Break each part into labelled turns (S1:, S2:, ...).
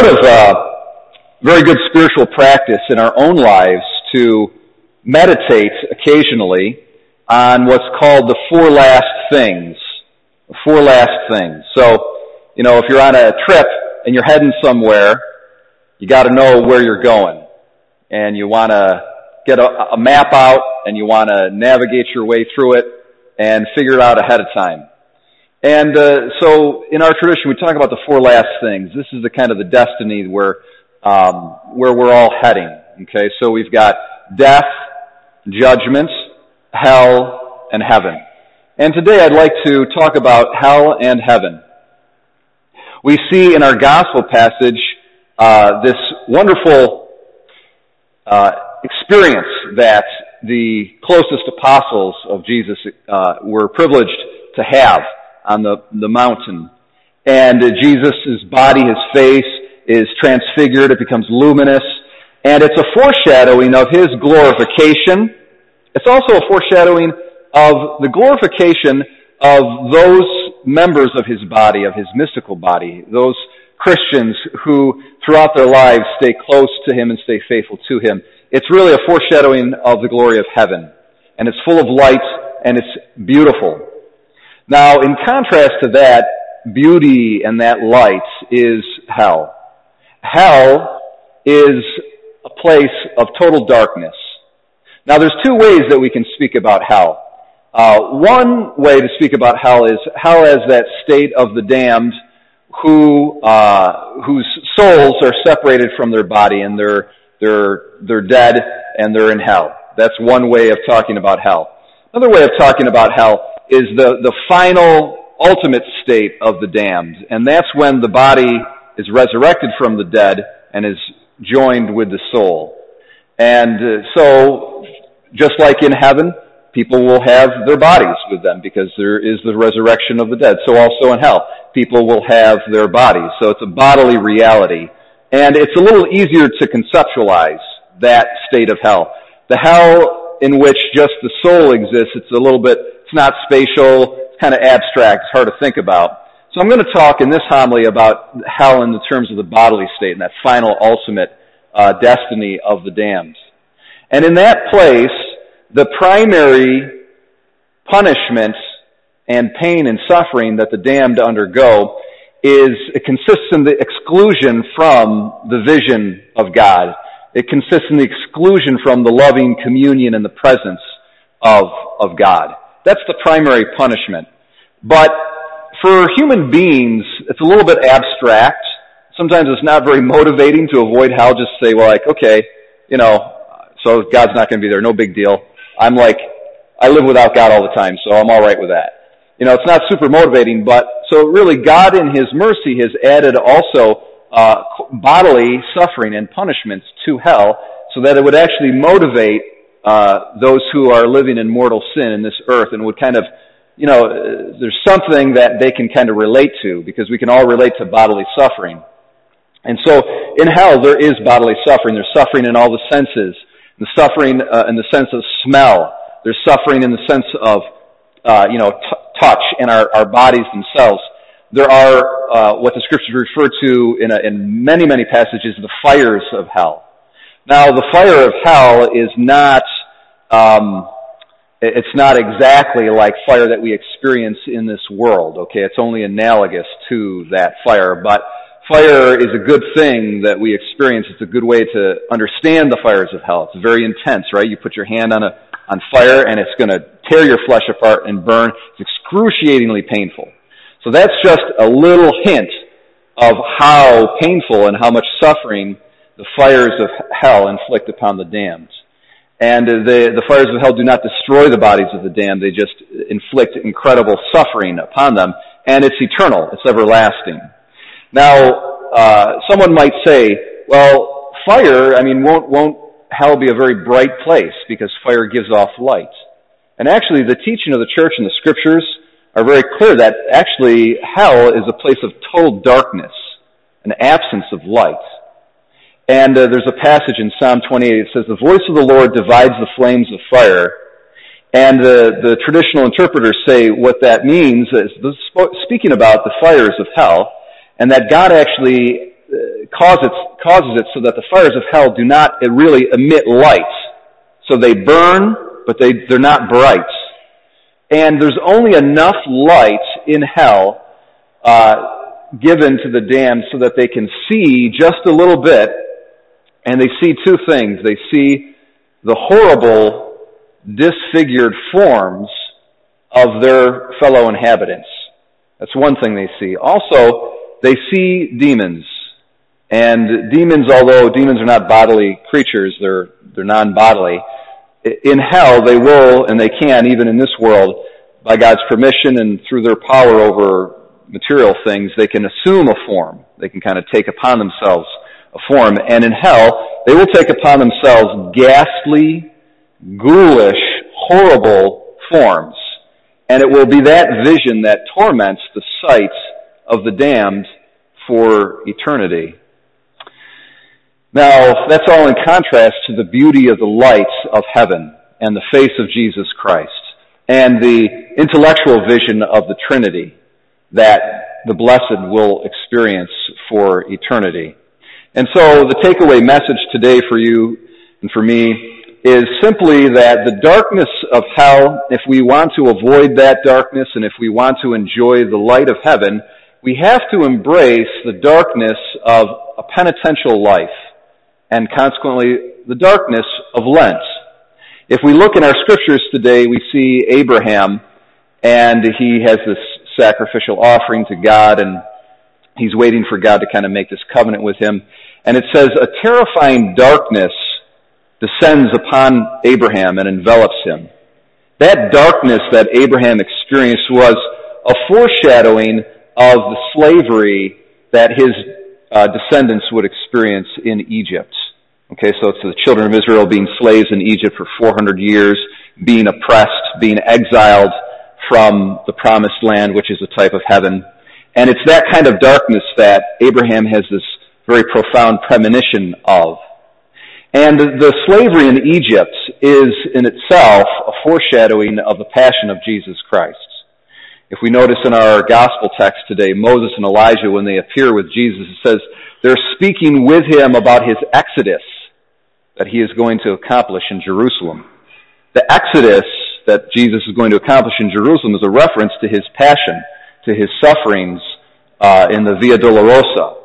S1: part of uh, very good spiritual practice in our own lives to meditate occasionally on what's called the four last things. The four last things. So, you know, if you're on a trip and you're heading somewhere, you got to know where you're going, and you want to get a, a map out and you want to navigate your way through it and figure it out ahead of time. And uh, so in our tradition, we talk about the four last things. This is the kind of the destiny where um, where we're all heading. Okay, so we've got death, judgment, hell, and heaven. And today I'd like to talk about hell and heaven. We see in our gospel passage uh, this wonderful uh, experience that the closest apostles of Jesus uh, were privileged to have on the, the mountain. And uh, Jesus' body, his face, is transfigured. It becomes luminous. And it's a foreshadowing of his glorification. It's also a foreshadowing of the glorification of those members of his body, of his mystical body, those Christians who throughout their lives stay close to him and stay faithful to him. It's really a foreshadowing of the glory of heaven. And it's full of light and it's beautiful. Now, in contrast to that beauty and that light is hell. Hell is a place of total darkness. Now, there's two ways that we can speak about hell. Uh, one way to speak about hell is hell as that state of the damned who uh, whose souls are separated from their body and they're they're they're dead and they're in hell. That's one way of talking about hell. Another way of talking about hell is the the final ultimate state of the damned, and that's when the body is resurrected from the dead and is joined with the soul. And uh, so, just like in heaven, people will have their bodies with them because there is the resurrection of the dead. So also in hell, people will have their bodies. So it's a bodily reality. And it's a little easier to conceptualize that state of hell. The hell in which just the soul exists, it's a little bit, it's not spatial, it's kind of abstract, it's hard to think about. So I'm going to talk in this homily about hell in the terms of the bodily state and that final ultimate uh, destiny of the damned. And in that place, the primary punishment and pain and suffering that the damned undergo is, it consists in the exclusion from the vision of God. It consists in the exclusion from the loving communion and the presence of, of God. That's the primary punishment. But for human beings, it's a little bit abstract. Sometimes it's not very motivating to avoid hell. Just say, well, like, okay, you know, so God's not going to be there. No big deal. I'm like, I live without God all the time, so I'm all right with that. You know, it's not super motivating, but so really God in His mercy has added also uh, bodily suffering and punishments to hell so that it would actually motivate uh, those who are living in mortal sin in this earth and would kind of, you know, there's something that they can kind of relate to because we can all relate to bodily suffering. And so in hell there is bodily suffering. There's suffering in all the senses the suffering uh, in the sense of smell. There's suffering in the sense of, uh, you know, t- touch in our, our bodies themselves. There are uh, what the scriptures refer to in, a, in many, many passages, the fires of hell. Now, the fire of hell is not, um, it's not exactly like fire that we experience in this world. Okay, it's only analogous to that fire, but fire is a good thing that we experience. It's a good way to understand the fires of hell. It's very intense, right? You put your hand on a on fire and it's to tear your flesh apart and burn. It's excruciatingly painful. So that's just a little hint of how painful and how much suffering the fires of hell inflict upon the damned. And the, the fires of hell do not destroy the bodies of the damned, they just inflict incredible suffering upon them, and it's eternal, it's everlasting. Now, uh, someone might say, well, fire, I mean, won't, won't hell be a very bright place because fire gives off light? And actually, the teaching of the church and the scriptures are very clear that actually hell is a place of total darkness, an absence of light. And uh, there's a passage in Psalm 28 that says, The voice of the Lord divides the flames of fire. And the, the traditional interpreters say what that means is speaking about the fires of hell and that God actually uh, causes, causes it so that the fires of hell do not really emit light. So they burn, but they, they're not bright. And there's only enough light in hell uh, given to the damned so that they can see just a little bit, and they see two things. They see the horrible, disfigured forms of their fellow inhabitants. That's one thing they see. Also, they see demons. And demons, although demons are not bodily creatures, they're, they're non-bodily, in hell they will, and they can, even in this world, by God's permission and through their power over material things, they can assume a form. They can kind of take upon themselves form. And in hell, they will take upon themselves ghastly, ghoulish, horrible forms. And it will be that vision that torments the sight of the damned for eternity. Now, that's all in contrast to the beauty of the lights of heaven and the face of Jesus Christ and the intellectual vision of the Trinity that the blessed will experience for eternity. And so the takeaway message today for you and for me is simply that the darkness of hell, if we want to avoid that darkness and if we want to enjoy the light of heaven, we have to embrace the darkness of a penitential life and consequently the darkness of Lent. If we look in our scriptures today, we see Abraham and he has this sacrificial offering to God and he's waiting for God to kind of make this covenant with him. And it says, a terrifying darkness descends upon Abraham and envelops him. That darkness that Abraham experienced was a foreshadowing of the slavery that his uh, descendants would experience in Egypt. Okay, so it's the children of Israel being slaves in Egypt for 400 years, being oppressed, being exiled from the promised land, which is a type of heaven. And it's that kind of darkness that Abraham has this very profound premonition of. And the slavery in Egypt is in itself a foreshadowing of the passion of Jesus Christ. If we notice in our gospel text today, Moses and Elijah, when they appear with Jesus, it says they're speaking with him about his exodus that he is going to accomplish in Jerusalem. The exodus that Jesus is going to accomplish in Jerusalem is a reference to his passion, to his sufferings uh, in the Via Dolorosa,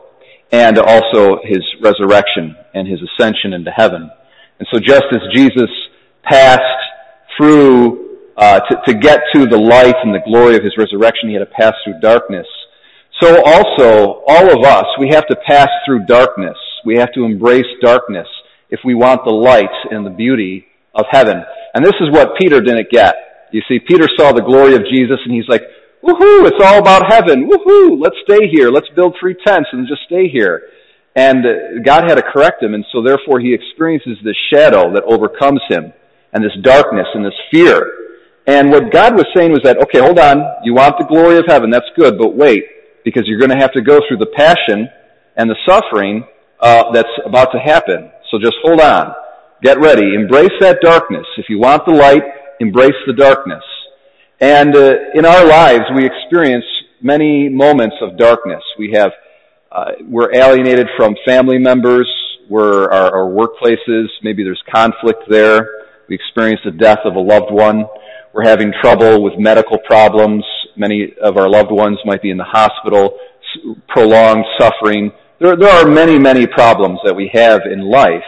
S1: and also his resurrection and his ascension into heaven. And so just as Jesus passed through uh, to, to get to the light and the glory of his resurrection, he had to pass through darkness. So also, all of us, we have to pass through darkness. We have to embrace darkness if we want the light and the beauty of heaven. And this is what Peter didn't get. You see, Peter saw the glory of Jesus and he's like, woohoo, it's all about heaven. Woohoo, let's stay here. Let's build three tents and just stay here. And uh, God had to correct him, and so therefore he experiences this shadow that overcomes him, and this darkness and this fear. And what God was saying was that, okay, hold on, you want the glory of heaven, that's good, but wait, because you're going to have to go through the passion and the suffering uh, that's about to happen. So just hold on. Get ready. Embrace that darkness. If you want the light, embrace the darkness. And uh, in our lives, we experience many moments of darkness. We have, uh, we're alienated from family members, we're our, our workplaces, maybe there's conflict there. We experience the death of a loved one. We're having trouble with medical problems. Many of our loved ones might be in the hospital, prolonged suffering. There, there are many, many problems that we have in life.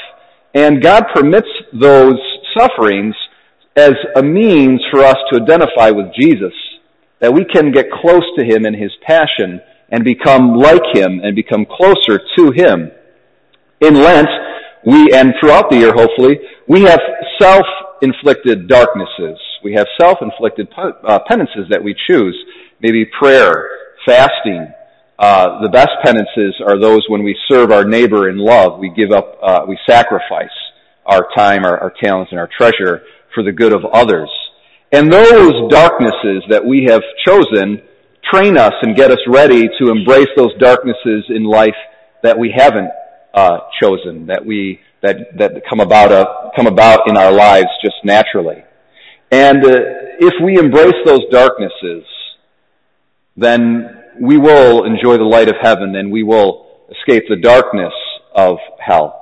S1: And God permits those sufferings as a means for us to identify with Jesus, that we can get close to Him in His passion and become like Him and become closer to Him. In Lent, we, and throughout the year hopefully, we have self-inflicted darknesses. We have self-inflicted uh, penances that we choose. Maybe prayer, fasting, uh, the best penances are those when we serve our neighbor in love. We give up, uh, we sacrifice our time, our, our talents, and our treasure for the good of others. And those darknesses that we have chosen train us and get us ready to embrace those darknesses in life that we haven't uh, chosen, that we that that come about uh, come about in our lives just naturally. And uh, if we embrace those darknesses, then we will enjoy the light of heaven and we will escape the darkness of hell.